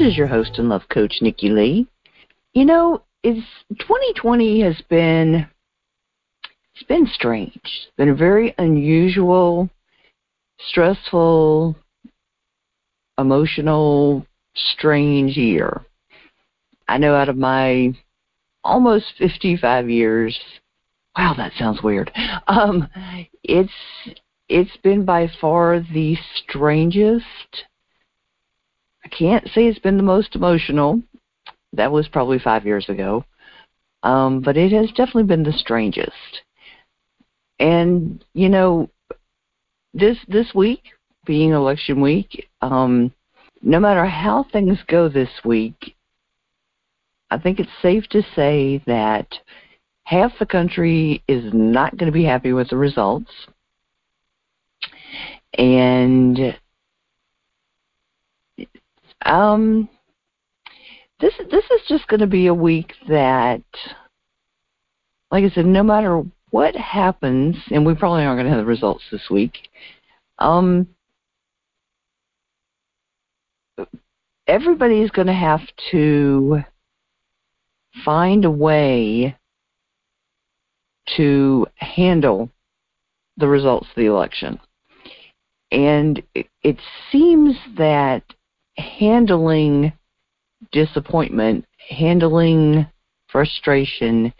Is your host and love coach, Nikki Lee. You know, it's 2020 has been it's been strange. It's been a very unusual, stressful, emotional, strange year. I know out of my almost 55 years, wow, that sounds weird. Um, it's it's been by far the strangest. Can't say it's been the most emotional. That was probably five years ago. Um, but it has definitely been the strangest. And, you know, this this week, being election week, um, no matter how things go this week, I think it's safe to say that half the country is not going to be happy with the results. And um this this is just going to be a week that like I said no matter what happens and we probably aren't going to have the results this week um everybody's going to have to find a way to handle the results of the election. And it, it seems that handling disappointment, handling frustration,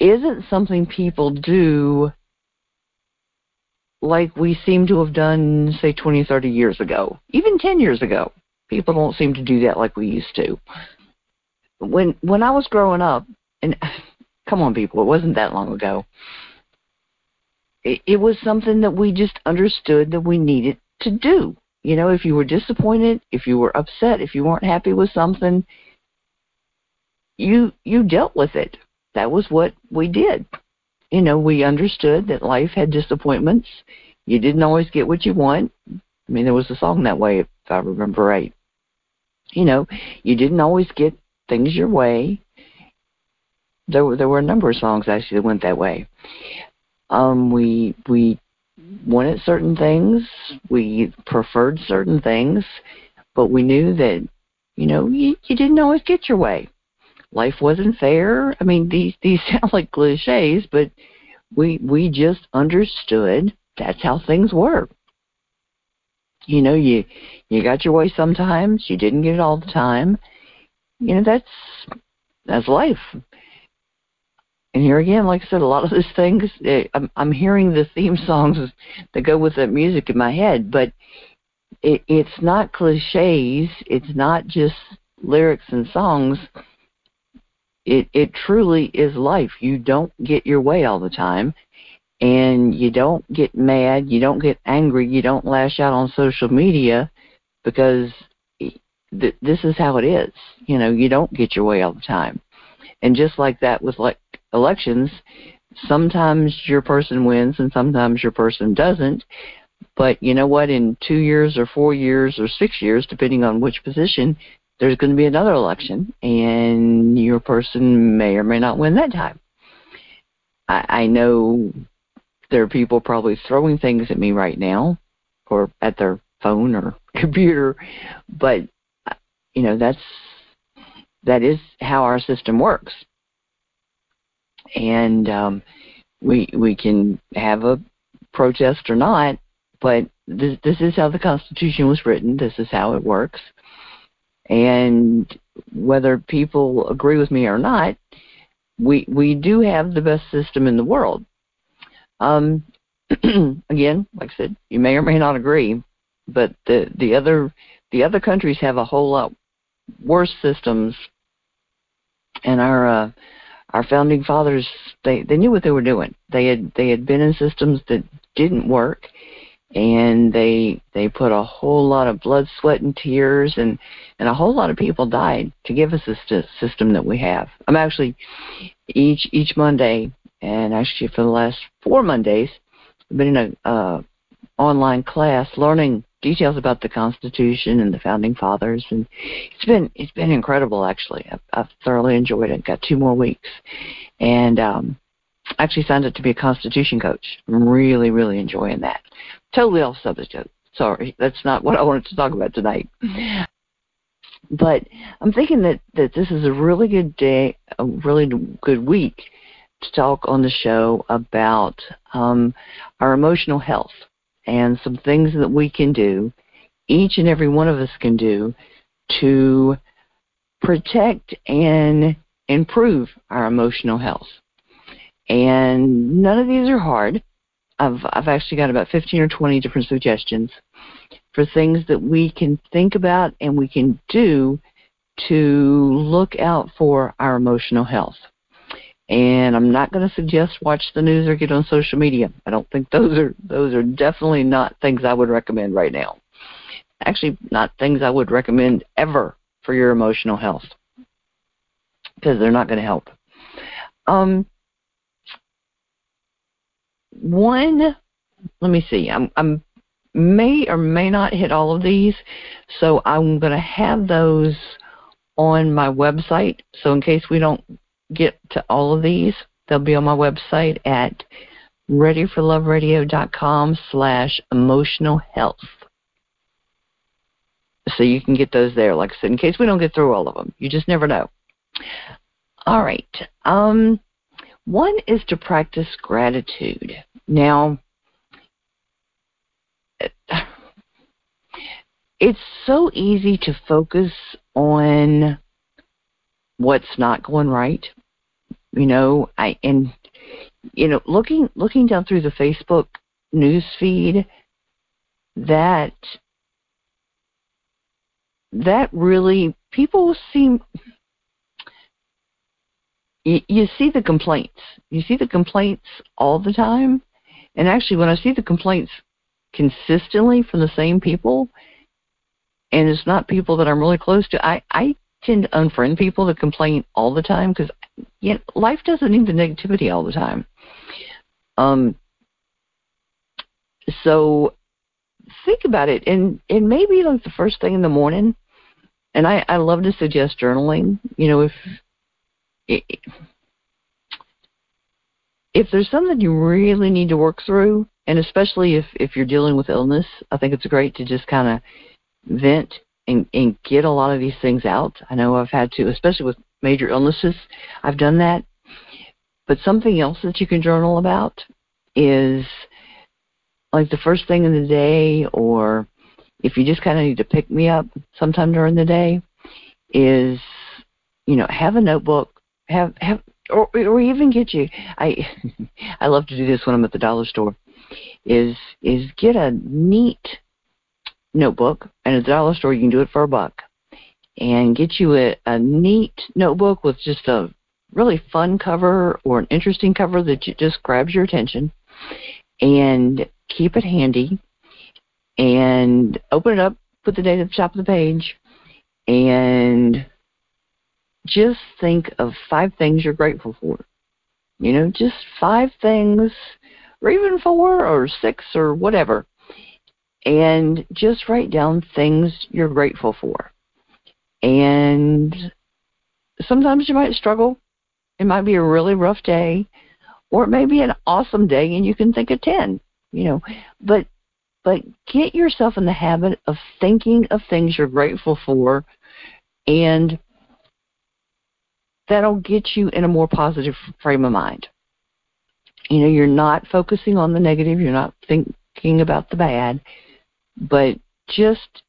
isn't something people do like we seem to have done, say, 20, 30 years ago, even 10 years ago. People don't seem to do that like we used to. When when I was growing up, and come on, people, it wasn't that long ago. It, it was something that we just understood that we needed to do. You know, if you were disappointed, if you were upset, if you weren't happy with something, you you dealt with it. That was what we did you know, we understood that life had disappointments. You didn't always get what you want. I mean, there was a song that way, if I remember right. You know, you didn't always get things your way. There were there were a number of songs actually that went that way. Um, we we wanted certain things, we preferred certain things, but we knew that you know you, you didn't always get your way life wasn't fair. I mean, these these sound like cliches, but we we just understood that's how things were. You know, you you got your way sometimes, you didn't get it all the time. You know, that's that's life. And here again, like I said, a lot of these things, eh, I'm, I'm hearing the theme songs that go with that music in my head, but it, it's not cliches. It's not just lyrics and songs it it truly is life. You don't get your way all the time and you don't get mad, you don't get angry, you don't lash out on social media because th- this is how it is. You know, you don't get your way all the time. And just like that with like elections, sometimes your person wins and sometimes your person doesn't. But you know what? In two years or four years or six years, depending on which position, there's going to be another election, and your person may or may not win that time. I, I know there are people probably throwing things at me right now, or at their phone or computer, but uh, you know that's that is how our system works, and um, we we can have a protest or not, but this this is how the Constitution was written. This is how it works and whether people agree with me or not, we we do have the best system in the world. Um, again, like I said, you may or may not agree, but the the other the other countries have a whole lot worse systems and our uh, our founding fathers they they knew what they were doing. They had they had been in systems that didn't work, and they they put a whole lot of blood, sweat, and tears, and and a whole lot of people died to give us this system that we have. I'm actually each each Monday, and actually for the last four Mondays, I've been in a uh, online class learning details about the Constitution and the founding fathers, and it's been it's been incredible. Actually, I've, I've thoroughly enjoyed it. Got two more weeks, and um, actually signed up to be a Constitution coach. I'm really really enjoying that. Totally off subject. Sorry, that's not what I wanted to talk about tonight. But I'm thinking that that this is a really good day, a really good week to talk on the show about um, our emotional health and some things that we can do, each and every one of us can do, to protect and improve our emotional health. And none of these are hard. I've I've actually got about 15 or 20 different suggestions for things that we can think about and we can do to look out for our emotional health. And I'm not going to suggest watch the news or get on social media. I don't think those are those are definitely not things I would recommend right now. Actually, not things I would recommend ever for your emotional health because they're not going to help. Um, one, let me see. I'm I'm may or may not hit all of these, so I'm going to have those on my website. So in case we don't get to all of these, they'll be on my website at readyforloveradio.com slash emotional health. So you can get those there, like I said, in case we don't get through all of them. You just never know. All right. Um, one is to practice gratitude. Now, it's so easy to focus on what's not going right. You know, I and you know, looking looking down through the Facebook news feed, that that really people seem you, you see the complaints. You see the complaints all the time. And actually when I see the complaints consistently from the same people and it's not people that I'm really close to, I, I tend to unfriend people that complain all the time because you know, life doesn't need the negativity all the time. Um, so think about it, and and maybe like the first thing in the morning. And I I love to suggest journaling. You know, if if there's something you really need to work through, and especially if if you're dealing with illness, I think it's great to just kind of vent and, and get a lot of these things out. I know I've had to, especially with major illnesses, I've done that. But something else that you can journal about is like the first thing in the day, or if you just kind of need to pick me up sometime during the day, is you know have a notebook, have have or or even get you. I I love to do this when I'm at the dollar store. Is is get a neat notebook, and at the dollar store you can do it for a buck, and get you a, a neat notebook with just a really fun cover or an interesting cover that just grabs your attention, and keep it handy, and open it up, put the date at the top of the page, and just think of five things you're grateful for. You know, just five things, or even four or six or whatever and just write down things you're grateful for. And sometimes you might struggle. It might be a really rough day, or it may be an awesome day and you can think of 10, you know. But but get yourself in the habit of thinking of things you're grateful for and that'll get you in a more positive frame of mind. You know, you're not focusing on the negative, you're not thinking about the bad but just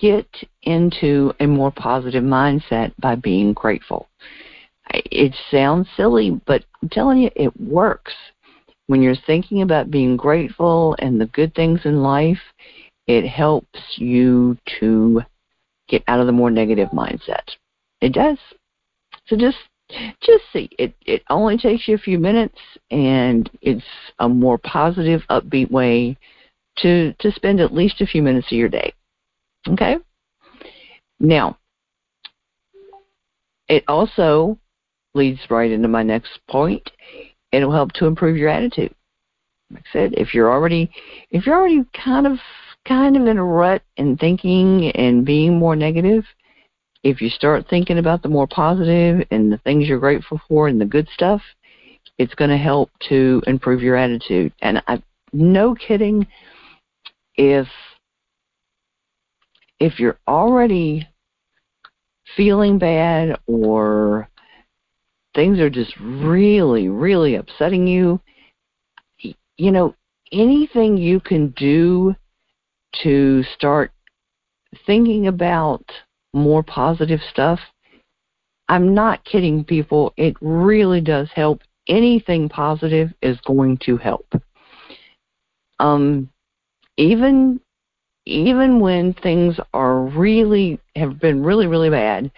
get into a more positive mindset by being grateful. It sounds silly, but I'm telling you, it works. When you're thinking about being grateful and the good things in life, it helps you to get out of the more negative mindset. It does. So just just see. It it only takes you a few minutes and it's a more positive, upbeat way to to spend at least a few minutes of your day. Okay? Now, it also leads right into my next point. It'll help to improve your attitude. Like I said, if you're already if you're already kind of kind of in a rut and thinking and being more negative, if you start thinking about the more positive and the things you're grateful for and the good stuff, it's going to help to improve your attitude. And I, no kidding, if if you're already feeling bad or things are just really, really upsetting you, you know, anything you can do to start thinking about more positive stuff, I'm not kidding people. It really does help. Anything positive is going to help. Um, even even when things are really have been really really bad,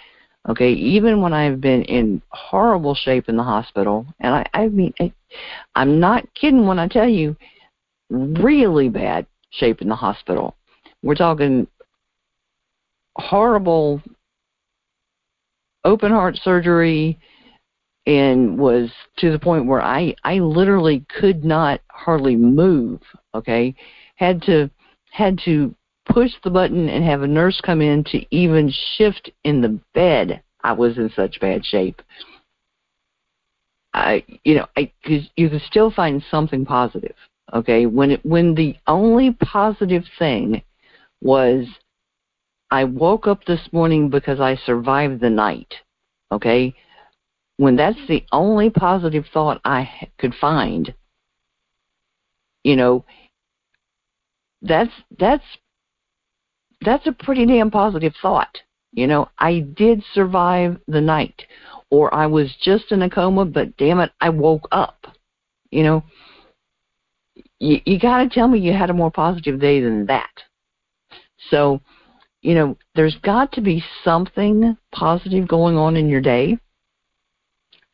okay, even when I've been in horrible shape in the hospital, and I I mean I, I'm not kidding when I tell you, really bad shape in the hospital. We're talking horrible open heart surgery and was to the point where I I literally could not hardly move, okay? Had to had to push the button and have a nurse come in to even shift in the bed. I was in such bad shape. I you know, I cuz you can still find something positive, okay? When it when the only positive thing was I woke up this morning because I survived the night. Okay? When that's the only positive thought I could find, you know, that's that's that's a pretty damn positive thought. You know, I did survive the night or I was just in a coma, but damn it, I woke up. You know, you, you got to tell me you had a more positive day than that. So, you know, there's got to be something positive going on in your day.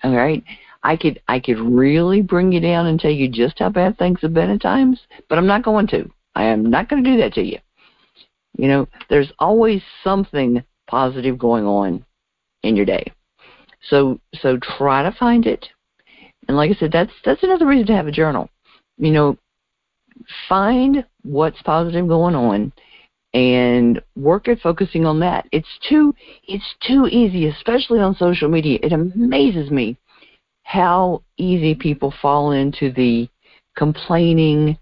All right. I could I could really bring you down and tell you just how bad things have been at times, but I'm not going to. I am not going to do that to you. You know, there's always something positive going on in your day. So so try to find it. And like I said, that's that's another reason to have a journal. You know, find what's positive going on and work at focusing on that. It's too it's too easy, especially on social media. It amazes me how easy people fall into the complaining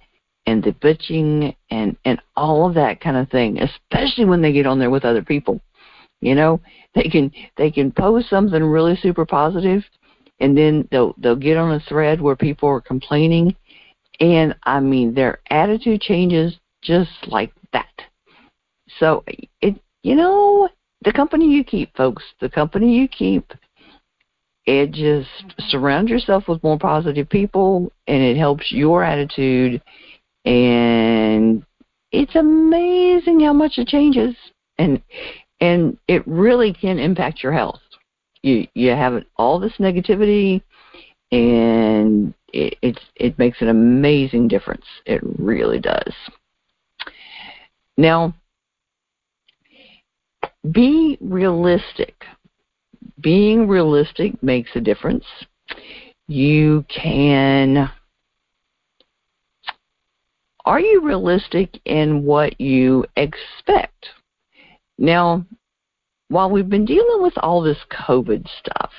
and the bitching and and all of that kind of thing, especially when they get on there with other people. You know, they can they can post something really super positive and then they'll they'll get on a thread where people are complaining and I mean their attitude changes just like that so it you know the company you keep, folks, the company you keep, it just mm-hmm. surround yourself with more positive people, and it helps your attitude. And it's amazing how much it changes, and and it really can impact your health. You you have all this negativity, and it it's, it makes an amazing difference. It really does. Now, be realistic. Being realistic makes a difference. You can. Are you realistic in what you expect? Now, while we've been dealing with all this COVID stuff,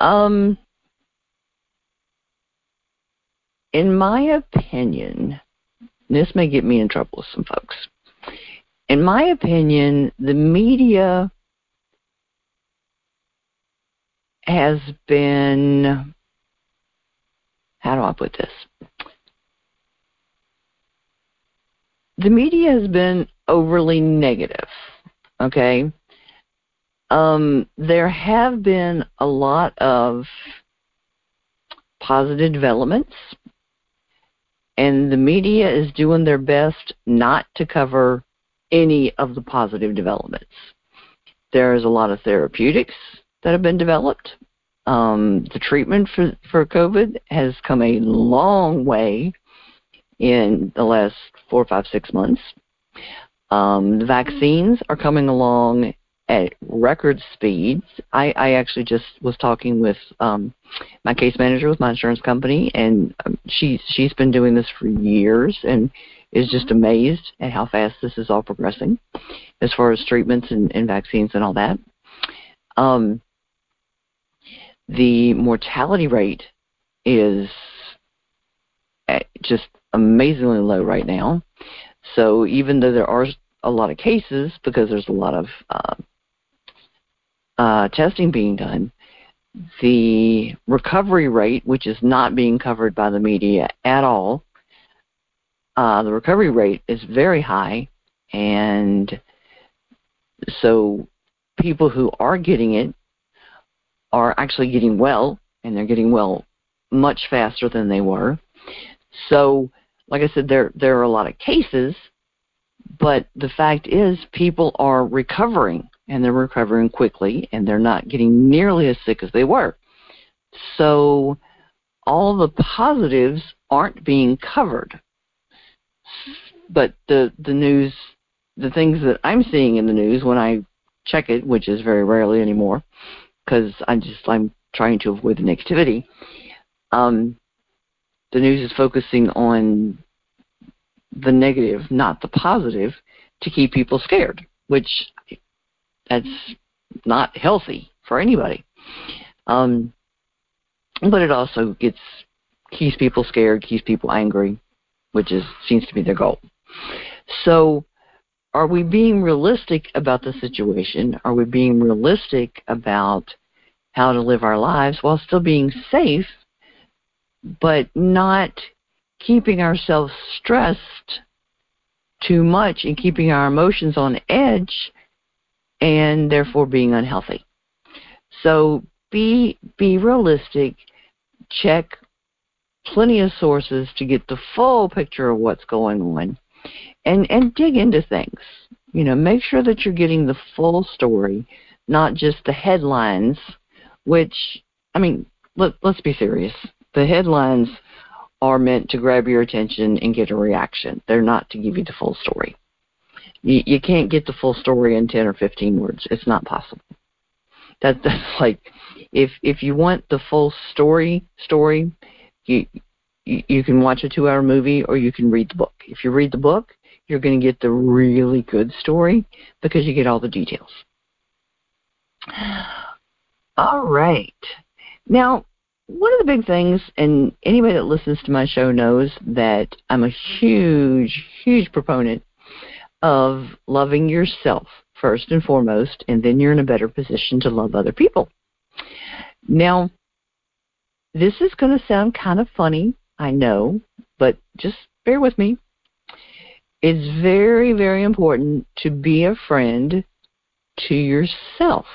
um, in my opinion, this may get me in trouble with some folks in my opinion, the media has been, how do I put this? The media has been overly negative, okay? Um, there have been a lot of positive developments, and the media is doing their best not to cover any of the positive developments. there's a lot of therapeutics that have been developed. Um, the treatment for, for COVID has come a long way in the last four, five, six months. Um, the vaccines are coming along at record speeds. I, I actually just was talking with um, my case manager with my insurance company, and um, she she's been doing this for years and is just amazed at how fast this is all progressing, as far as treatments and, and vaccines and all that. Um, the mortality rate is just amazingly low right now. So even though there are a lot of cases because there's a lot of uh, uh, testing being done, the recovery rate, which is not being covered by the media at all, uh, the recovery rate is very high, and so people who are getting it are actually getting well, and they're getting well much faster than they were. So, like I said, there there are a lot of cases, but the fact is, people are recovering, and they're recovering quickly, and they're not getting nearly as sick as they were. So, all the positives aren't being covered. But the the news, the things that I'm seeing in the news when I check it, which is very rarely anymore, because I'm just I'm trying to avoid the negativity. Um, the news is focusing on the negative, not the positive, to keep people scared, which that's not healthy for anybody. Um, but it also gets keeps people scared, keeps people angry, which is seems to be their goal. So, are we being realistic about the situation? Are we being realistic about how to live our lives while still being safe but not keeping ourselves stressed too much and keeping our emotions on edge and therefore being unhealthy. So be be realistic, check plenty of sources to get the full picture of what's going on and and dig into things. You know, make sure that you're getting the full story, not just the headlines, which I mean, let, let's be serious the headlines are meant to grab your attention and get a reaction. They're not to give you the full story. You, you can't get the full story in 10 or 15 words. It's not possible. That, that's like if if you want the full story story, you you, can watch a 2-hour movie or you can read the book. If you read the book, you're going to get the really good story because you get all the details. All right. Now, one of the big things, and anybody that listens to my show knows that I'm a huge, huge proponent of loving yourself first and foremost, and then you're in a better position to love other people. Now, this is going to sound kind of funny, I know, but just bear with me. It's very, very important to be a friend to yourself.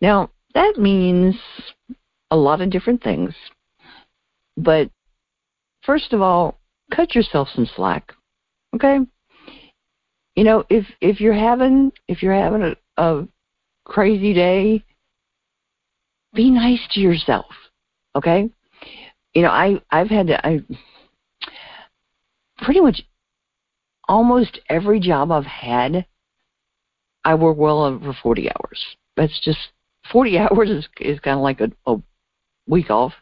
Now, that means a lot of different things. But first of all, cut yourself some slack. Okay? You know, if if you're having if you're having a, a crazy day, be nice to yourself. Okay? You know, I I've had to I pretty much almost every job I've had I work well over 40 hours. That's just 40 hours is is kind of like a, a week off.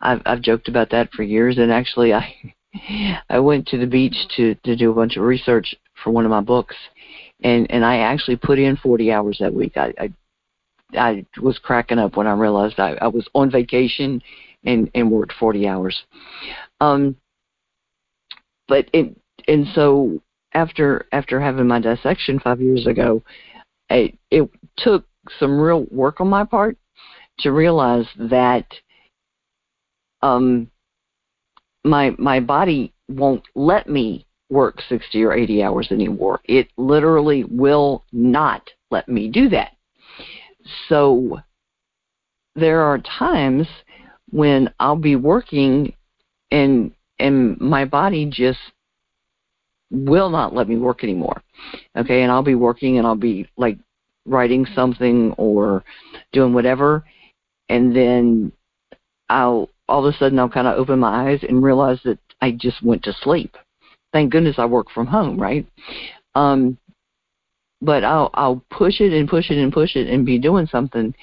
I've I've joked about that for years, and actually, I I went to the beach to to do a bunch of research for one of my books, and and I actually put in 40 hours that week. I I, I was cracking up when I realized I, I was on vacation and and worked 40 hours. Um, but it and so after after having my dissection five years ago, it it took some real work on my part to realize that um, my my body won't let me work 60 or 80 hours anymore. It literally will not let me do that. So there are times when I'll be working and and my body just will not let me work anymore. Okay, and I'll be working and I'll be like writing something or doing whatever, and then I'll all of a sudden I'll kind of open my eyes and realize that I just went to sleep. Thank goodness I work from home, right? Um, but I'll I'll push it and push it and push it and be doing something,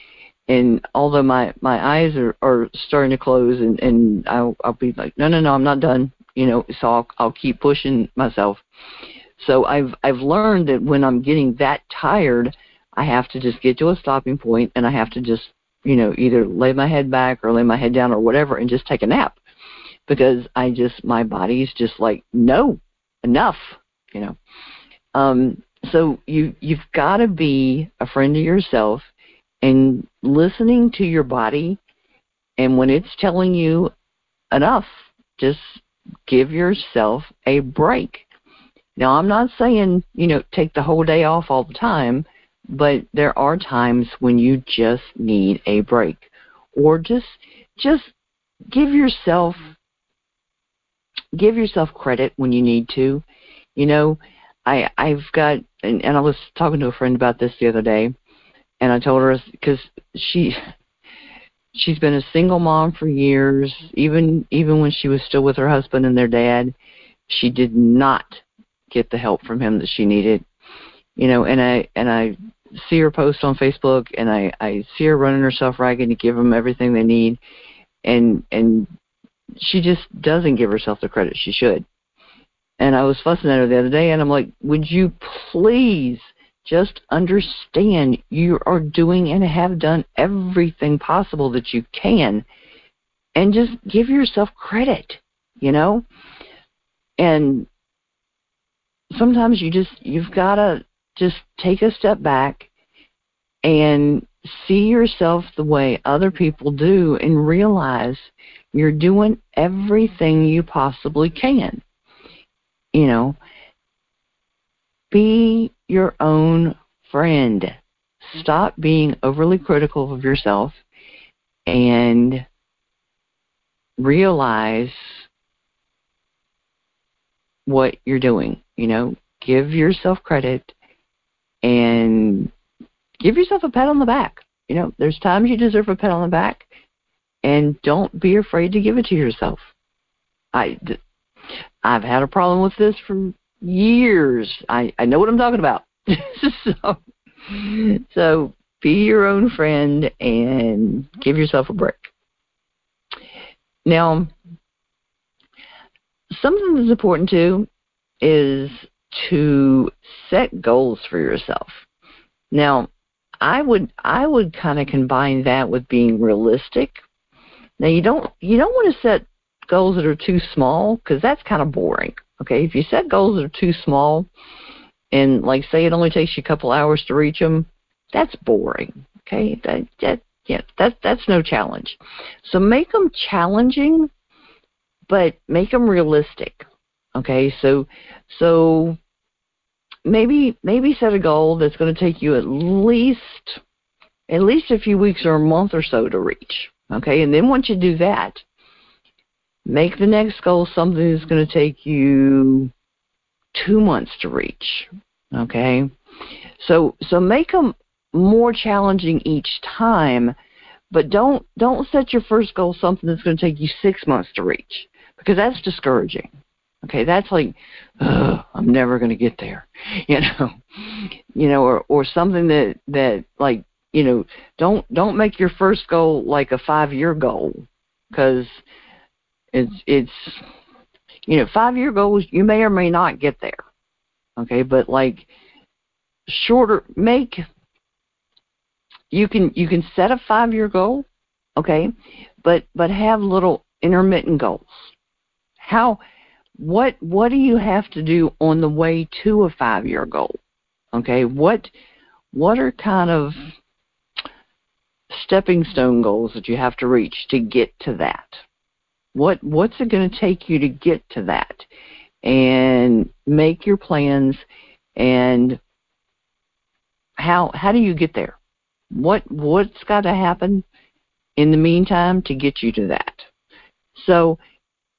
and although my my eyes are are starting to close and and I'll I'll be like no no no I'm not done you know so I'll I'll keep pushing myself. So I've I've learned that when I'm getting that tired, I have to just get to a stopping point and I have to just you know either lay my head back or lay my head down or whatever and just take a nap. Because I just my body's just like no enough you know. Um, so you you've got to be a friend to yourself and listening to your body. And when it's telling you enough just give yourself a break. Now i'm not saying you know take the whole day off all the time but there are times when you just need a break or just just give yourself give yourself credit when you need to you know i i've got and, and i was talking to a friend about this the other day and I told her because she she's been a single mom for years, even even when she was still with her husband and their dad, she did not get the help from him that she needed. You know, and I and I see her post on Facebook and I I see her running herself ragged to give them everything they need and and she just doesn't give herself the credit she should. And I was fussing at her the other day and I'm like, "Would you please just understand you are doing and have done everything possible that you can and just give yourself credit you know and sometimes you just you've got to just take a step back and see yourself the way other people do and realize you're doing everything you possibly can you know be your own friend. Stop being overly critical of yourself and realize what you're doing. You know, give yourself credit and give yourself a pat on the back. You know, there's times you deserve a pat on the back, and don't be afraid to give it to yourself. I, I've had a problem with this for years. I, I know what I'm talking about. so, so be your own friend and give yourself a break. Now, something that's important too is to set goals for yourself. Now, I would I would kind of combine that with being realistic. Now, you don't you don't want to set goals that are too small because that's kind of boring. Okay, if you set goals that are too small, and like say it only takes you a couple hours to reach them, that's boring. Okay, that that yeah, that that's no challenge. So make them challenging, but make them realistic. Okay, so so maybe maybe set a goal that's going to take you at least at least a few weeks or a month or so to reach. Okay, and then once you do that, Make the next goal something that's going to take you two months to reach. Okay, so so make them more challenging each time, but don't don't set your first goal something that's going to take you six months to reach because that's discouraging. Okay, that's like I'm never going to get there, you know, you know, or or something that that like you know don't don't make your first goal like a five year goal because it's it's you know five year goals you may or may not get there, okay, but like shorter make you can you can set a five year goal, okay, but but have little intermittent goals. How what what do you have to do on the way to a five year goal? Okay, what what are kind of stepping stone goals that you have to reach to get to that? What what's it going to take you to get to that? And make your plans and how how do you get there? What what's got to happen in the meantime to get you to that? So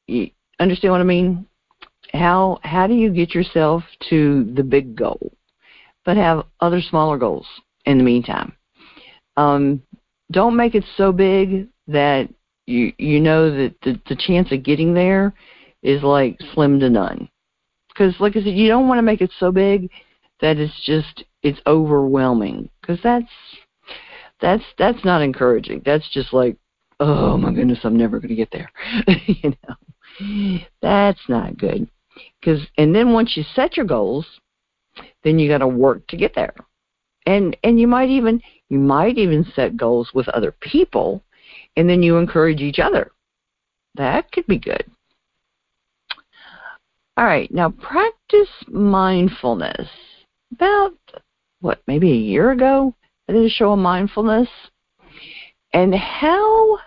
you understand what I mean? How how do you get yourself to the big goal, but have other smaller goals in the meantime. Um, don't make it so big that you you know that the, the chance of getting there is like slim to none. Because, like I said, you don't want to make it so big that it's just it's overwhelming. Because that's that's that's not encouraging. That's just like, oh my goodness, I'm never going to get there. you know, that's not good. Because and then once you set your goals, then you got to work to get there. And and you might even you might even set goals with other people, and then you encourage each other. That could be good. All right, now practice mindfulness. About what, maybe a year ago, I did a show on mindfulness. And how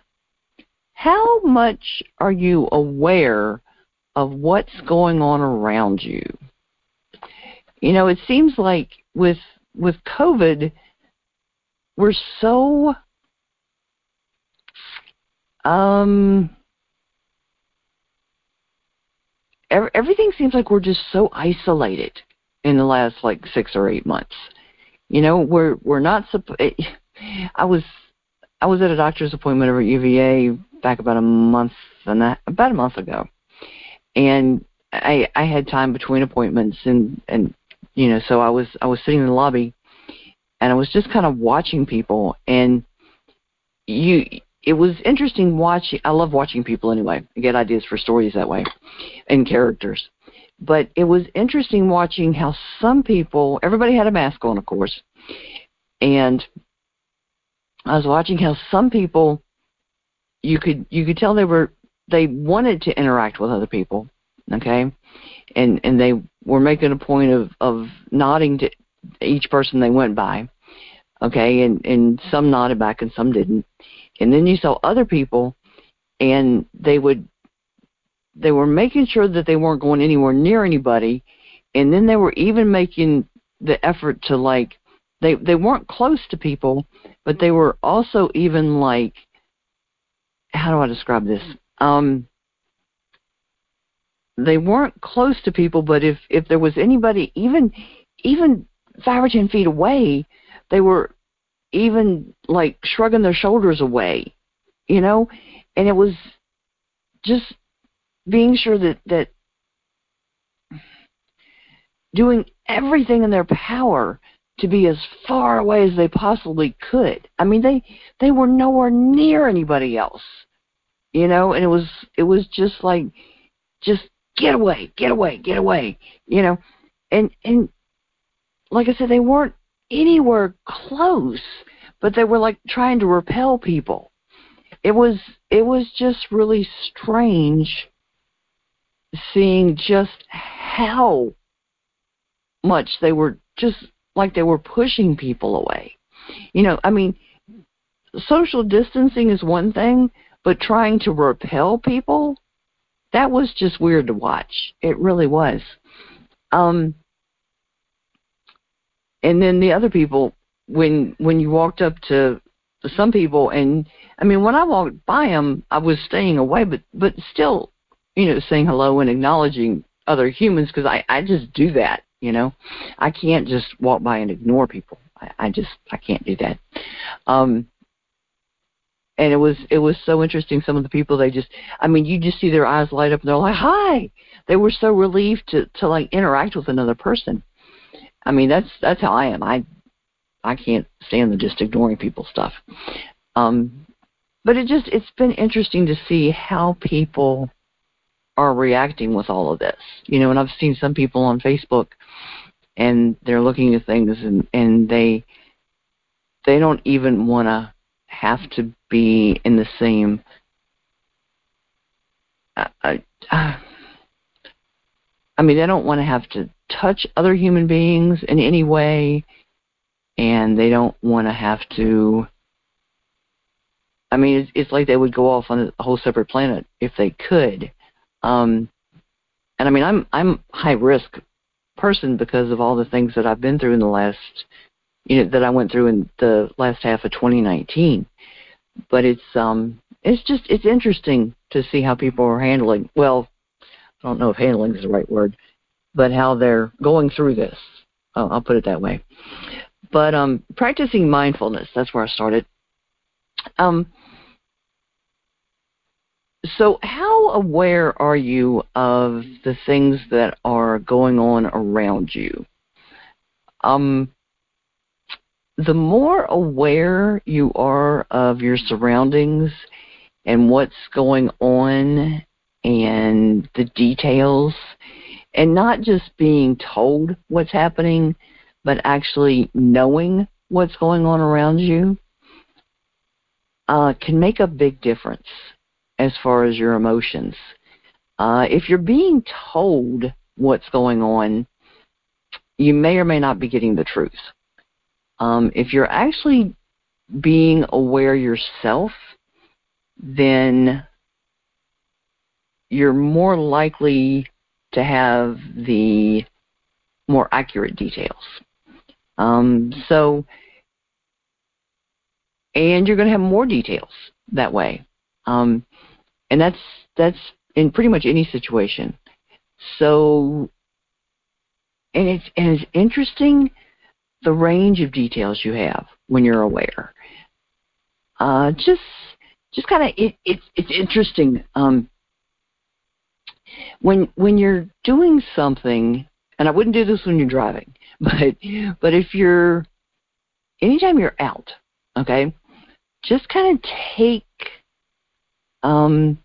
how much are you aware of what's going on around you? You know, it seems like with with COVID, we're so um everything seems like we're just so isolated in the last like six or eight months. You know, we're we're not. I was I was at a doctor's appointment over at UVA back about a month and that about a month ago, and I I had time between appointments and and you know so I was I was sitting in the lobby, and I was just kind of watching people and you it was interesting watching. I love watching people anyway. I get ideas for stories that way, and characters. But it was interesting watching how some people. Everybody had a mask on, of course, and I was watching how some people. You could you could tell they were they wanted to interact with other people, okay, and and they were making a point of of nodding to each person they went by, okay, and and some nodded back and some didn't. And then you saw other people and they would they were making sure that they weren't going anywhere near anybody and then they were even making the effort to like they they weren't close to people but they were also even like how do i describe this um they weren't close to people but if if there was anybody even even five or ten feet away they were even like shrugging their shoulders away, you know, and it was just being sure that that doing everything in their power to be as far away as they possibly could. I mean, they they were nowhere near anybody else, you know, and it was it was just like just get away, get away, get away, you know, and and like I said, they weren't anywhere close, but they were like trying to repel people. It was it was just really strange seeing just how much they were just like they were pushing people away. You know, I mean, social distancing is one thing, but trying to repel people, that was just weird to watch. It really was. Um, and then the other people when when you walked up to some people and I mean when I walked by them I was staying away but but still you know saying hello and acknowledging other humans because I I just do that you know I can't just walk by and ignore people I, I just I can't do that um and it was it was so interesting some of the people they just I mean you just see their eyes light up and they're like hi they were so relieved to to like interact with another person I mean, that's that's how I am. I I can't stand the just ignoring people stuff. Um, but it just it's been interesting to see how people are reacting with all of this. You know, and I've seen some people on Facebook and they're looking at things and and they they don't even want to have to be in the same uh, uh, I mean, they don't want to have to touch other human beings in any way, and they don't want to have to. I mean, it's, it's like they would go off on a whole separate planet if they could. Um, and I mean, I'm I'm high risk person because of all the things that I've been through in the last, you know, that I went through in the last half of 2019. But it's um, it's just it's interesting to see how people are handling. Well, I don't know if handling is the right word, but how they're going through this. I'll put it that way. but um, practicing mindfulness, that's where I started. Um, so, how aware are you of the things that are going on around you? Um, the more aware you are of your surroundings and what's going on and the details, and not just being told what's happening, but actually knowing what's going on around you, uh, can make a big difference as far as your emotions. Uh, if you're being told what's going on, you may or may not be getting the truth. Um, if you're actually being aware yourself, then you're more likely to have the more accurate details. Um, so, and you're going to have more details that way. Um, and that's that's in pretty much any situation. So, and it's and it's interesting the range of details you have when you're aware. Uh, just just kind of it, it's it's interesting um, when when you're doing something, and I wouldn't do this when you're driving, but but if you're anytime you're out, okay, just kind of take um,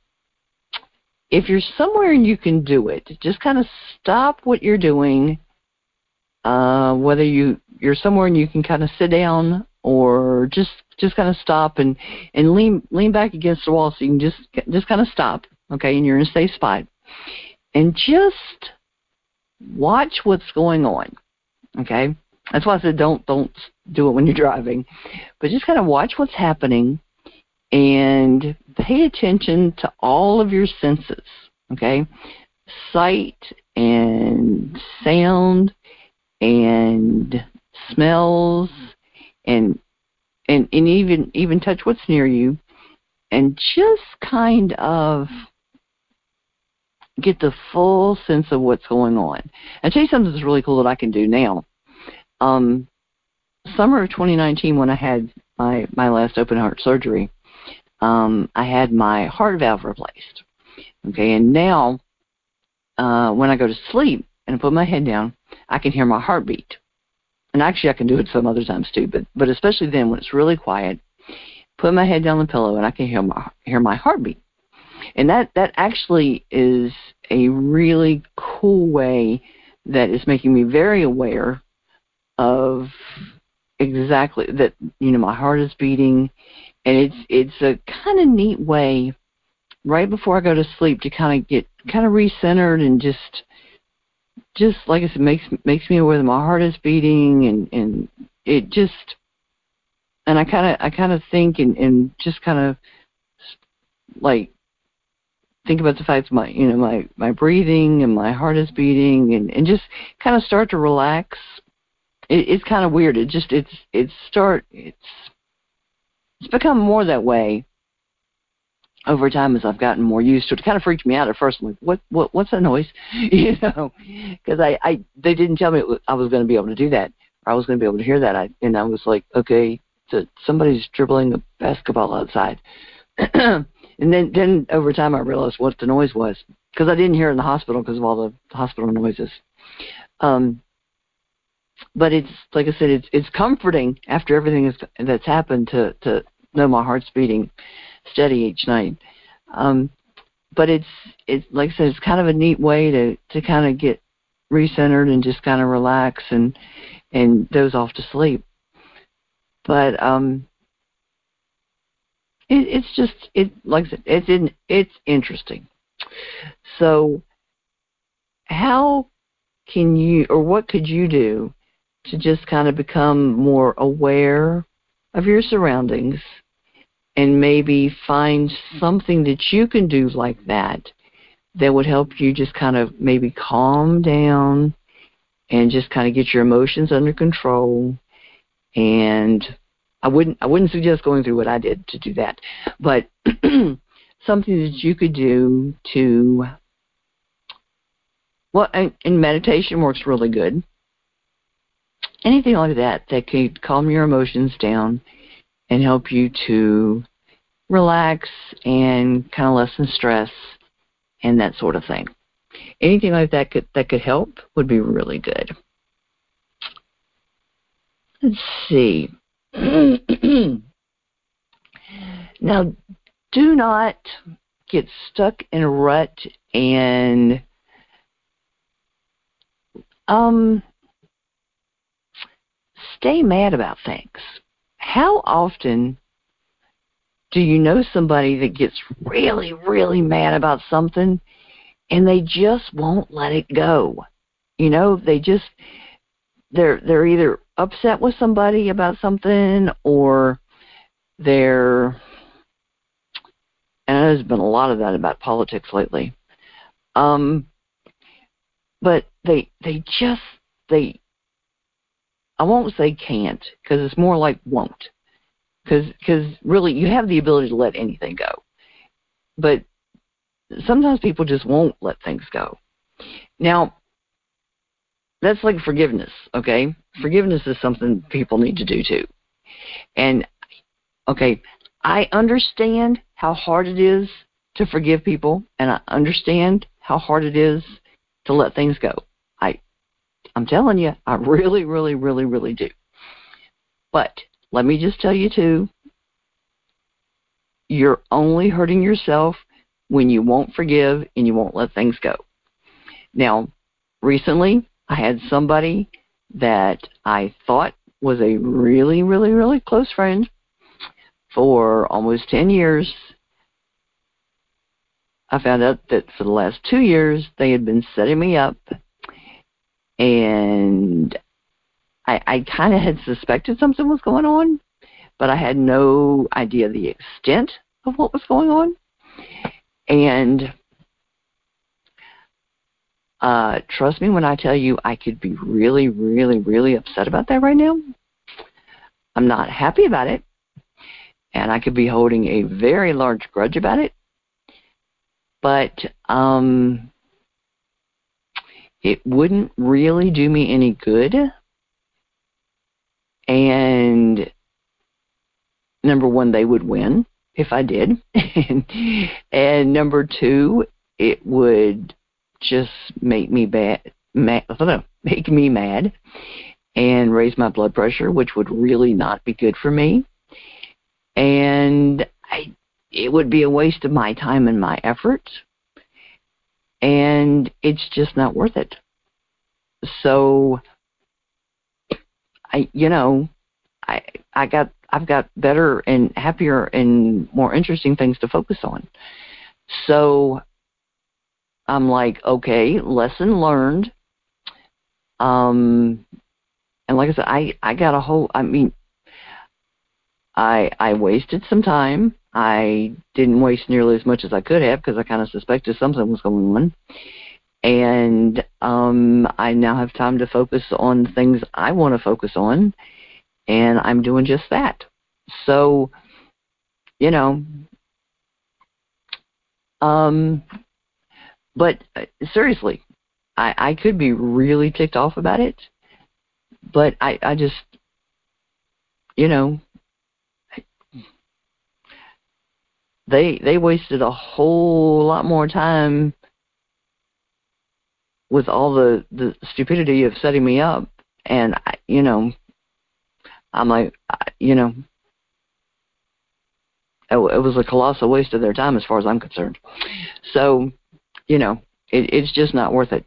if you're somewhere and you can do it, just kind of stop what you're doing. Uh, whether you you're somewhere and you can kind of sit down or just just kind of stop and and lean lean back against the wall so you can just just kind of stop, okay, and you're in a safe spot, and just watch what's going on, okay. That's why I said don't don't do it when you're driving, but just kind of watch what's happening and pay attention to all of your senses, okay? Sight and sound and smells and and, and even even touch what's near you and just kind of get the full sense of what's going on. I'll tell you something that's really cool that I can do now. Um, summer of 2019, when I had my my last open heart surgery, um, I had my heart valve replaced. Okay, and now uh, when I go to sleep and put my head down, I can hear my heartbeat. And actually, I can do it some other times too, but but especially then when it's really quiet, put my head down the pillow and I can hear my hear my heartbeat. And that that actually is a really cool way that is making me very aware of exactly that you know my heart is beating and it's it's a kind of neat way right before I go to sleep to kind of get kind of recentered and just just like I said makes makes me aware that my heart is beating and and it just and I kind of I kind of think and and just kind of like think about the fact that my you know my my breathing and my heart is beating and and just kind of start to relax. It, it's kind of weird. It just it's it's start it's it's become more that way over time as I've gotten more used to it. It kind of freaked me out at first. I'm like, what, what, what's that noise? You know, because I, I, they didn't tell me I was going to be able to do that, or I was going to be able to hear that. I, and I was like, okay, so somebody's dribbling a basketball outside. and then, then over time, I realized what the noise was because I didn't hear it in the hospital because of all the hospital noises. Um, but it's like I said, it's it's comforting after everything is, that's happened to to know my heart's beating steady each night. Um, but it's it's like I said, it's kind of a neat way to to kind of get recentered and just kind of relax and and doze off to sleep. But um, it, it's just it like I said, it's in it's interesting. So how can you or what could you do to just kind of become more aware of your surroundings and maybe find something that you can do like that that would help you just kind of maybe calm down and just kind of get your emotions under control. And I wouldn't I wouldn't suggest going through what I did to do that but something that you could do to well and, and meditation works really good. Anything like that that could calm your emotions down and help you to relax and kind of lessen stress and that sort of thing. Anything like that could that could help would be really good. Let's see. now, do not get stuck in a rut and um stay mad about things. How often do you know somebody that gets really, really mad about something and they just won't let it go? You know, they just they're they're either upset with somebody about something or they're and there's been a lot of that about politics lately. Um but they they just they I won't say can't because it's more like won't because really you have the ability to let anything go, but sometimes people just won't let things go. Now that's like forgiveness, okay? Forgiveness is something people need to do too, and okay, I understand how hard it is to forgive people, and I understand how hard it is to let things go. I'm telling you, I really, really, really, really do. But let me just tell you too, you're only hurting yourself when you won't forgive and you won't let things go. Now, recently I had somebody that I thought was a really, really, really close friend for almost 10 years. I found out that for the last two years they had been setting me up and I, I kind of had suspected something was going on, but I had no idea the extent of what was going on. And uh, trust me when I tell you, I could be really, really, really upset about that right now. I'm not happy about it, and I could be holding a very large grudge about it. But um, it wouldn't really do me any good. And number one, they would win if I did. and, number two, it would just make me bad, mad, make me mad and raise my blood pressure, which would really not be good for me. And I, it would be a waste of my time and my efforts and it's just not worth it. So I you know, I I got I've got better and happier and more interesting things to focus on. So I'm like, okay, lesson learned. Um and like I said, I I got a whole I mean I I wasted some time. I didn't waste nearly as much as I could have because I kind of suspected something was going on. And um, I now have time to focus on things I want to focus on, and I'm doing just that. So, you know, um, but uh, seriously, I, I could be really ticked off about it, but I, I just, you know, they they wasted a whole lot more time with all the the stupidity of setting me up. And I, you know i'm like you know it, it was a colossal waste of their time as far as i'm concerned. So you know it, it's just not worth it.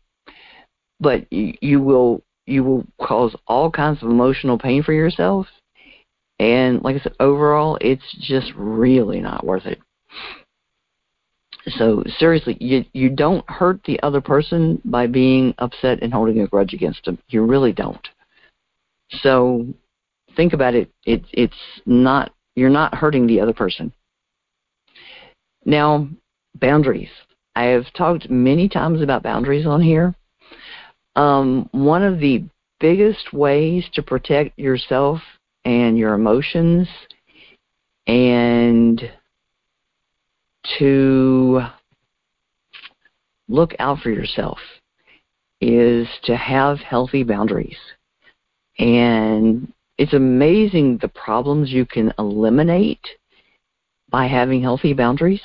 But you, you will you will cause all kinds of emotional pain for yourself. And like I said, overall, it's just really not worth it. So seriously, you you don't hurt the other person by being upset and holding a grudge against them. You really don't. So think about it. It's it's not you're not hurting the other person. Now, boundaries. I have talked many times about boundaries on here. Um, one of the biggest ways to protect yourself and your emotions and to look out for yourself is to have healthy boundaries. And it's amazing the problems you can eliminate by having healthy boundaries.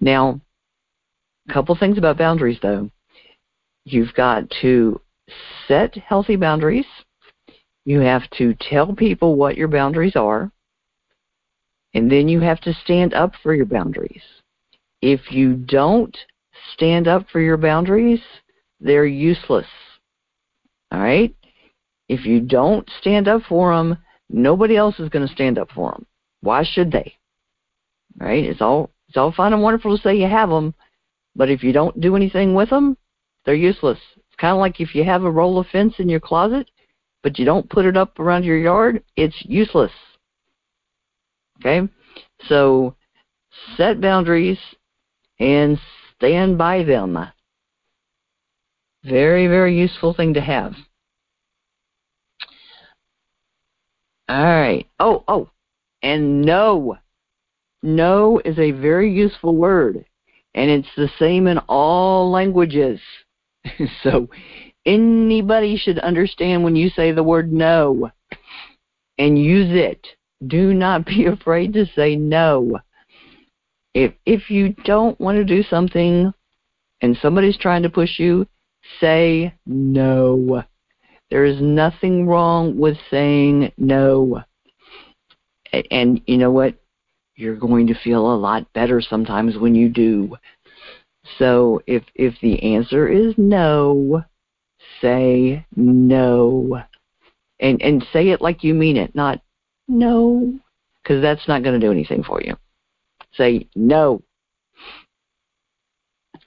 Now, a couple things about boundaries though. You've got to set healthy boundaries. You have to tell people what your boundaries are. And then you have to stand up for your boundaries. If you don't stand up for your boundaries, they're useless. All right? If you don't stand up for them, nobody else is going to stand up for them. Why should they? Right? It's all it's all fine and wonderful to say you have them, but if you don't do anything with them, they're useless. It's kind of like if you have a roll of fence in your closet, but you don't put it up around your yard, it's useless. Okay? So set boundaries and stand by them. Very, very useful thing to have. All right. Oh, oh, and no. No is a very useful word, and it's the same in all languages. so anybody should understand when you say the word no and use it. Do not be afraid to say no. If if you don't want to do something and somebody's trying to push you, say no. There is nothing wrong with saying no. And you know what? You're going to feel a lot better sometimes when you do. So if if the answer is no, say no. And and say it like you mean it, not no, cuz that's not going to do anything for you. Say no.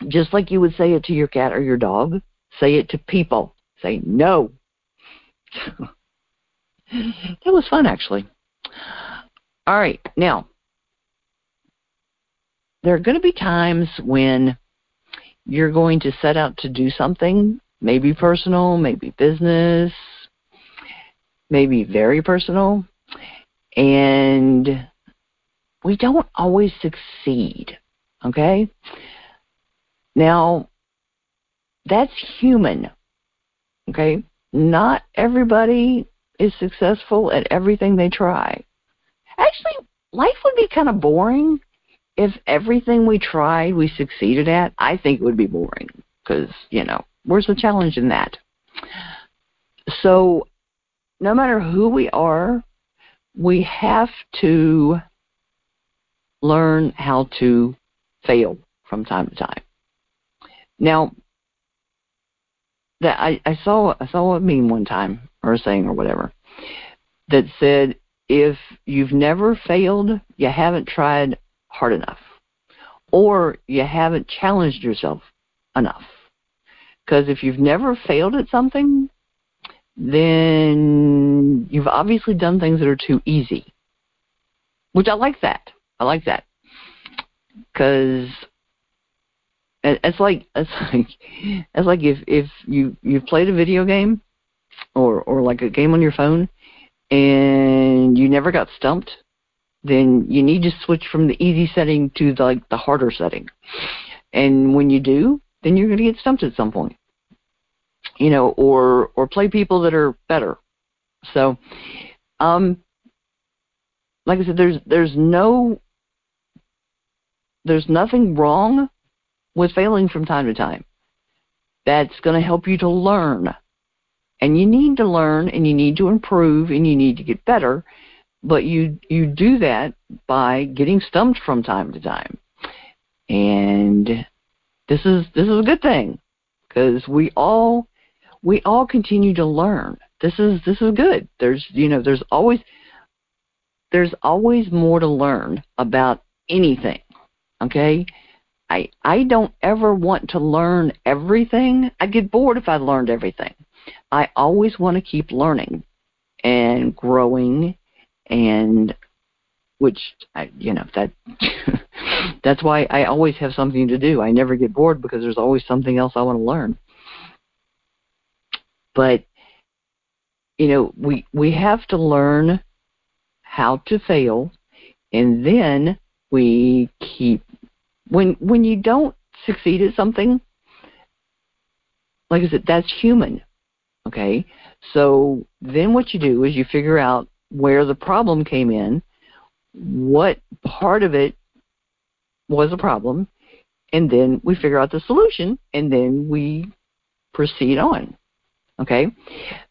Just like you would say it to your cat or your dog, say it to people. Say no. that was fun, actually. All right, now, there are going to be times when you're going to set out to do something, maybe personal, maybe business, maybe very personal, and we don't always succeed, okay? Now, that's human, okay? not everybody is successful at everything they try. Actually, life would be kind of boring if everything we tried we succeeded at. I think it would be boring because, you know, where's the challenge in that? So, no matter who we are, we have to learn how to fail from time to time. Now, that I, I saw I saw a meme one time or a saying or whatever that said if you've never failed, you haven't tried hard enough, or you haven't challenged yourself enough. Because if you've never failed at something, then you've obviously done things that are too easy. Which I like that. I like that. Because it's like it's like it's like if if you you've played a video game or or like a game on your phone and you never got stumped then you need to switch from the easy setting to the, like the harder setting and when you do then you're going to get stumped at some point you know or or play people that are better so um like i said there's there's no there's nothing wrong with failing from time to time. That's going to help you to learn. And you need to learn and you need to improve and you need to get better, but you you do that by getting stumped from time to time. And this is this is a good thing because we all we all continue to learn. This is this is good. There's you know there's always there's always more to learn about anything. Okay? I I don't ever want to learn everything. I'd get bored if I learned everything. I always want to keep learning and growing and which I you know that that's why I always have something to do. I never get bored because there's always something else I want to learn. But you know, we we have to learn how to fail and then we keep when when you don't succeed at something, like I said, that's human. Okay? So then what you do is you figure out where the problem came in, what part of it was a problem, and then we figure out the solution, and then we proceed on. Okay?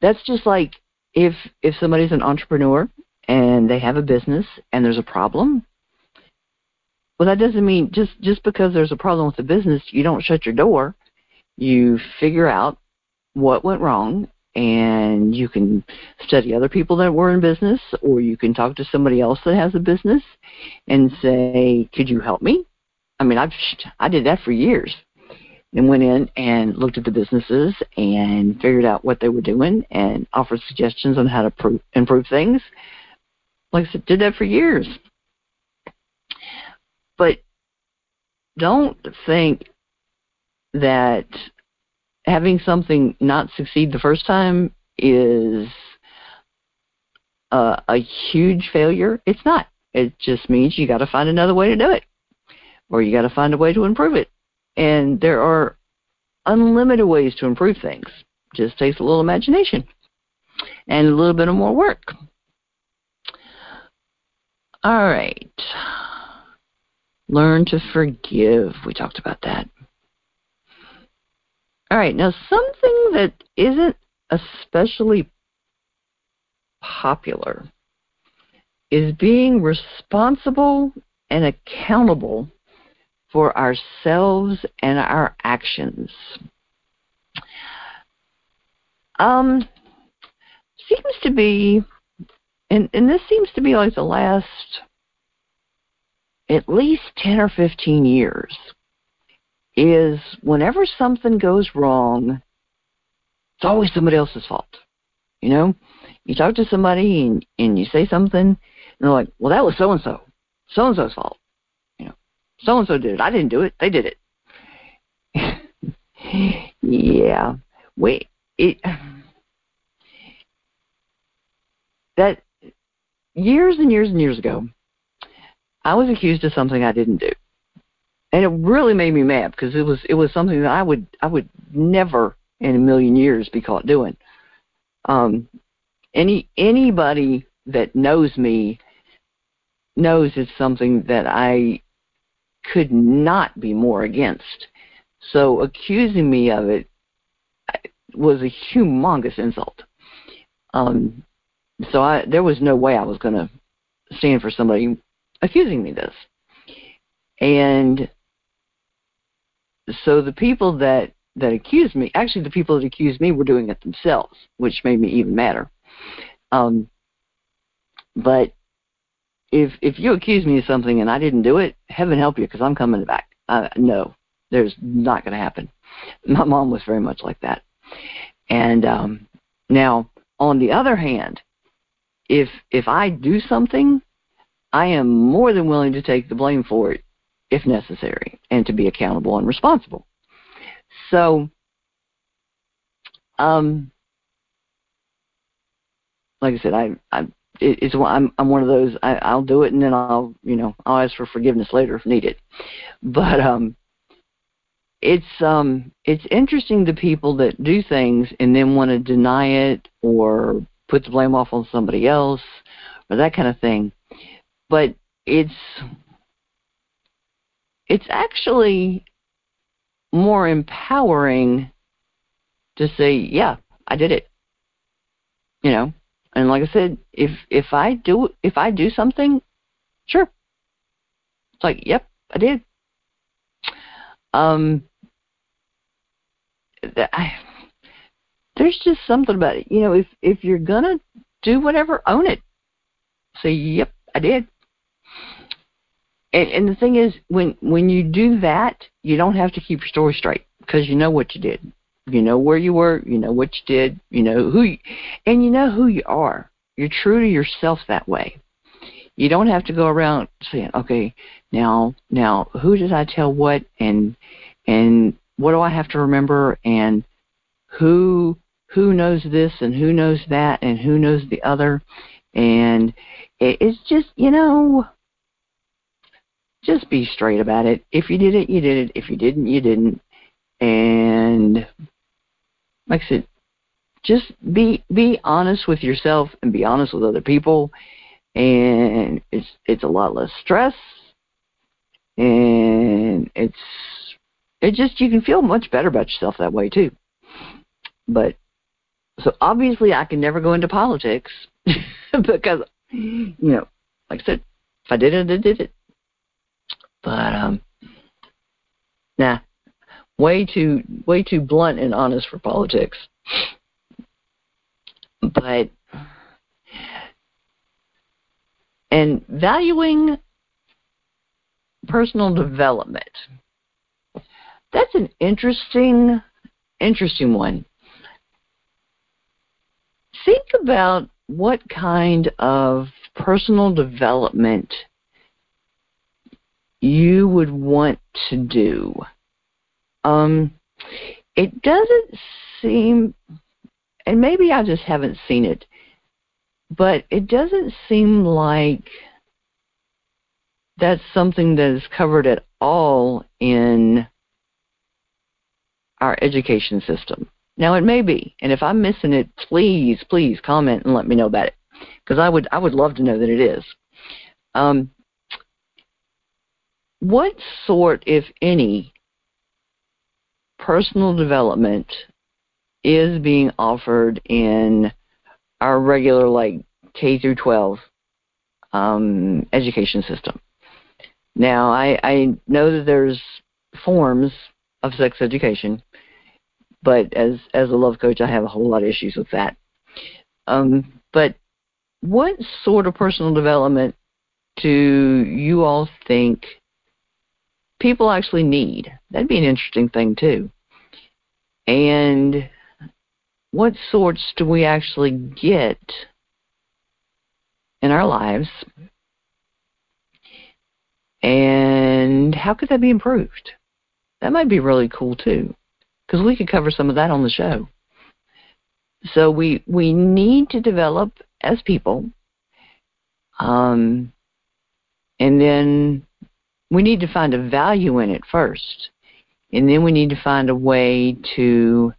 That's just like if if somebody's an entrepreneur and they have a business and there's a problem, well that doesn't mean just just because there's a problem with the business, you don't shut your door. You figure out what went wrong and you can study other people that were in business or you can talk to somebody else that has a business and say could you help me i mean i've i did that for years and went in and looked at the businesses and figured out what they were doing and offered suggestions on how to pro- improve things like i said did that for years but don't think that having something not succeed the first time is a, a huge failure. It's not. It just means you got to find another way to do it, or you got to find a way to improve it. And there are unlimited ways to improve things. Just takes a little imagination and a little bit of more work. All right. Learn to forgive. We talked about that. All right, now something that isn't especially popular is being responsible and accountable for ourselves and our actions. Um, seems to be, and, and this seems to be like the last at least 10 or 15 years is whenever something goes wrong, it's always somebody else's fault. You know, you talk to somebody and, and you say something, and they're like, "Well, that was so and so, so and so's fault." So and so did it. I didn't do it. They did it. yeah, wait, it that years and years and years ago, I was accused of something I didn't do and it really made me mad because it was it was something that I would I would never in a million years be caught doing. Um, any anybody that knows me knows it's something that I could not be more against. So accusing me of it was a humongous insult. Um, so I there was no way I was going to stand for somebody accusing me this. And so the people that that accused me, actually the people that accused me were doing it themselves, which made me even madder. Um, but if if you accuse me of something and I didn't do it, heaven help you, because I'm coming back. Uh, no, there's not going to happen. My mom was very much like that. And um, now, on the other hand, if if I do something, I am more than willing to take the blame for it if necessary, and to be accountable and responsible. So, um, like I said, I, I it's I'm I'm one of those. I, I'll do it, and then I'll you know I'll ask for forgiveness later if needed. But um, it's um it's interesting to people that do things and then want to deny it or put the blame off on somebody else or that kind of thing. But it's it's actually more empowering to say, yeah, I did it. You know, and like I said, if if I do if I do something, sure. It's like, yep, I did. Um, I, there's just something about it. You know, if if you're gonna do whatever, own it. Say, yep, I did and, and the thing is, when when you do that, you don't have to keep your story straight because you know what you did. You know where you were. You know what you did. You know who, you, and you know who you are. You're true to yourself that way. You don't have to go around saying, "Okay, now, now, who did I tell what, and and what do I have to remember, and who who knows this, and who knows that, and who knows the other." And it's just, you know, just be straight about it. If you did it, you did it. If you didn't, you didn't. And like I said, just be be honest with yourself and be honest with other people. And it's it's a lot less stress. And it's it just you can feel much better about yourself that way too. But so obviously i can never go into politics because you know like i said if i did it i did it. But um nah way too way too blunt and honest for politics. But and valuing personal development that's an interesting interesting one. Think about what kind of personal development you would want to do um it doesn't seem and maybe I just haven't seen it, but it doesn't seem like that's something that is covered at all in our education system. Now it may be, and if I'm missing it, please, please comment and let me know about it, because I would I would love to know that it is. Um, what sort, if any, personal development is being offered in our regular like K through 12 um, education system. Now, I, I know that there's forms of sex education, but as as a love coach, I have a whole lot of issues with that. Um, but what sort of personal development do you all think people actually need? That'd be an interesting thing too. And what sorts do we actually get in our lives and how could that be improved that might be really cool too because we could cover some of that on the show so we we need to develop as people um, and then we need to find a value in it first and then we need to find a way to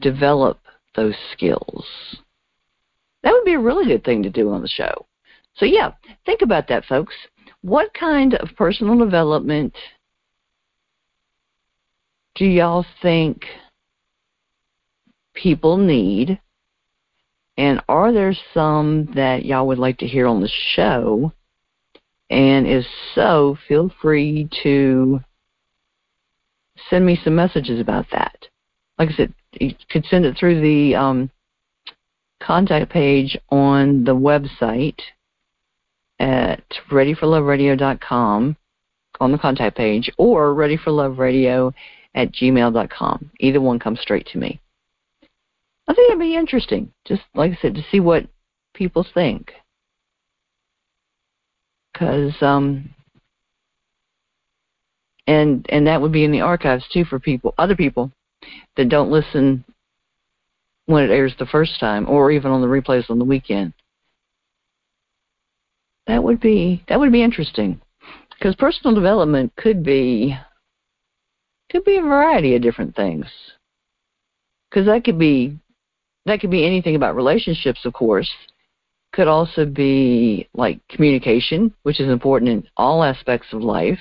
develop those skills. That would be a really good thing to do on the show. So, yeah, think about that, folks. What kind of personal development do y'all think people need? And are there some that y'all would like to hear on the show? And if so, feel free to send me some messages about that. Like I said, you could send it through the um, contact page on the website at readyforloveradio.com on the contact page or readyforloveradio at gmail.com. Either one comes straight to me. I think it'd be interesting, just like I said, to see what people think. Because, um, and and that would be in the archives too for people, other people that don't listen when it airs the first time or even on the replays on the weekend. That would be that would be interesting because personal development could be could be a variety of different things. Cuz that could be that could be anything about relationships of course. Could also be like communication, which is important in all aspects of life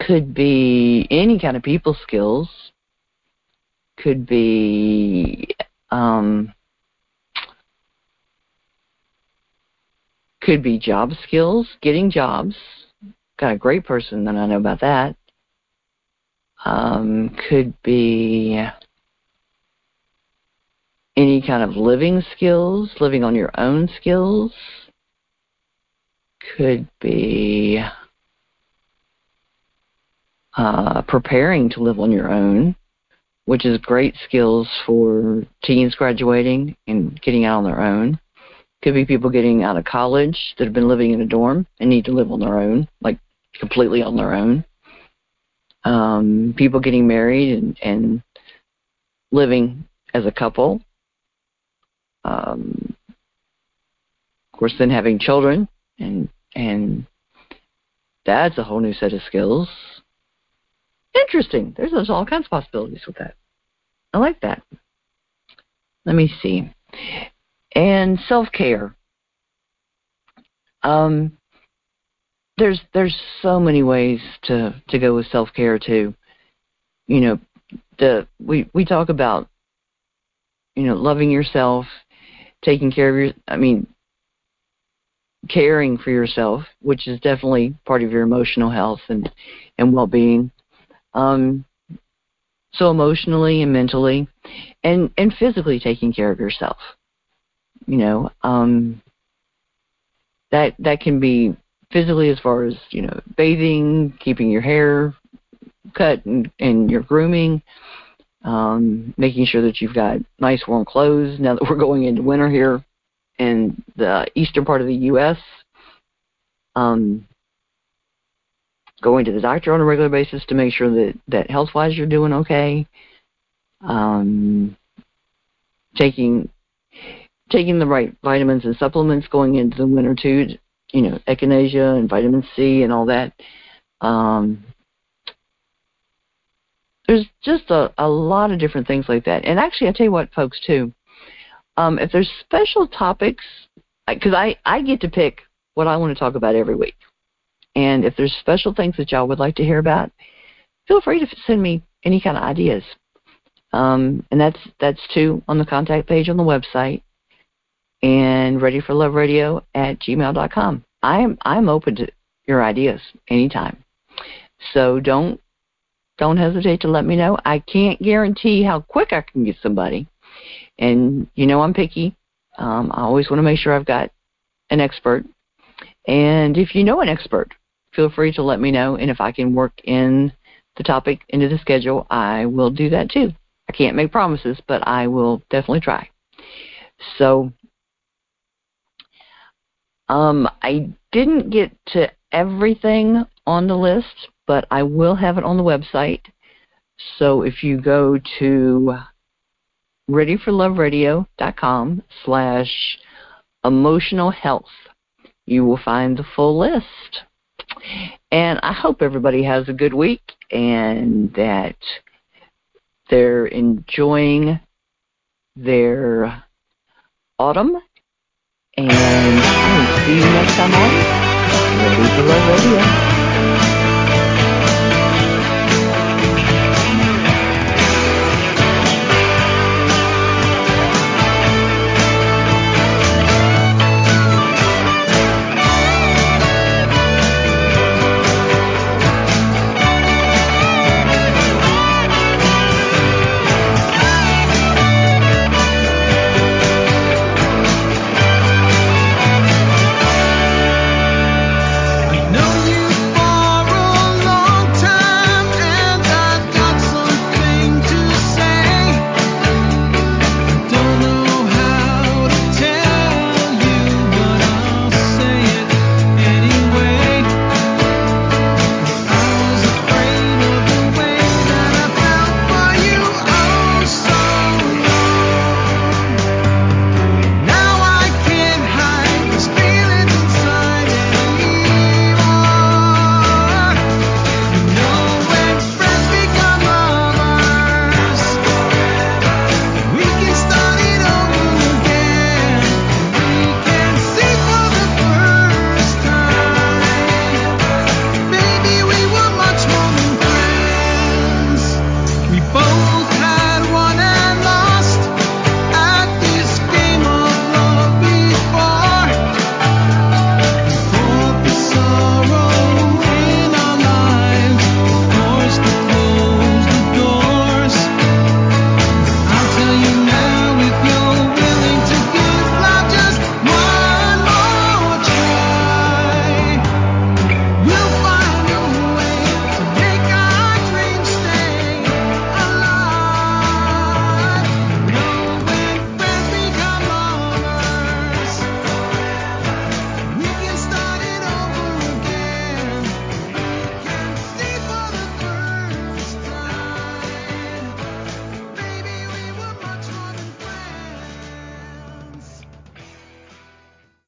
could be any kind of people skills, could be um, could be job skills, getting jobs. Got a great person that I know about that. Um, could be kind of living skills, living on your own skills. Could be uh, preparing to live on your own, which is great skills for teens graduating and getting out on their own. Could be people getting out of college that have been living in a dorm and need to live on their own, like completely on their own. Um, people getting married and, and living as a couple. Um, of course, then having children and and that's a whole new set of skills. Interesting. There's, there's all kinds of possibilities with that. I like that. Let me see. And self care. Um, there's there's so many ways to to go with self care too. You know, the we we talk about you know loving yourself, taking care of your. I mean, caring for yourself, which is definitely part of your emotional health and and well being. Um, so emotionally and mentally, and and physically taking care of yourself. You know, um, that that can be physically as far as you know bathing, keeping your hair cut and, and your grooming, um, making sure that you've got nice warm clothes. Now that we're going into winter here in the eastern part of the U.S., um, going to the doctor on a regular basis to make sure that that health wise you're doing okay. Um, taking taking the right vitamins and supplements going into the winter too. You know, echinacea and vitamin C and all that. Um, there's just a, a lot of different things like that. And actually, I tell you what, folks, too. Um, if there's special topics, because I, I get to pick what I want to talk about every week. And if there's special things that y'all would like to hear about, feel free to send me any kind of ideas. Um, and that's that's too on the contact page on the website and ready for love radio at gmail.com. I'm I'm open to your ideas anytime. So don't don't hesitate to let me know. I can't guarantee how quick I can get somebody. And you know I'm picky. Um, I always want to make sure I've got an expert. And if you know an expert feel free to let me know. And if I can work in the topic into the schedule, I will do that too. I can't make promises, but I will definitely try. So um, I didn't get to everything on the list, but I will have it on the website. So if you go to readyforloveradio.com slash emotional health, you will find the full list. And I hope everybody has a good week and that they're enjoying their autumn. And see you next time on Ready for Love Radio.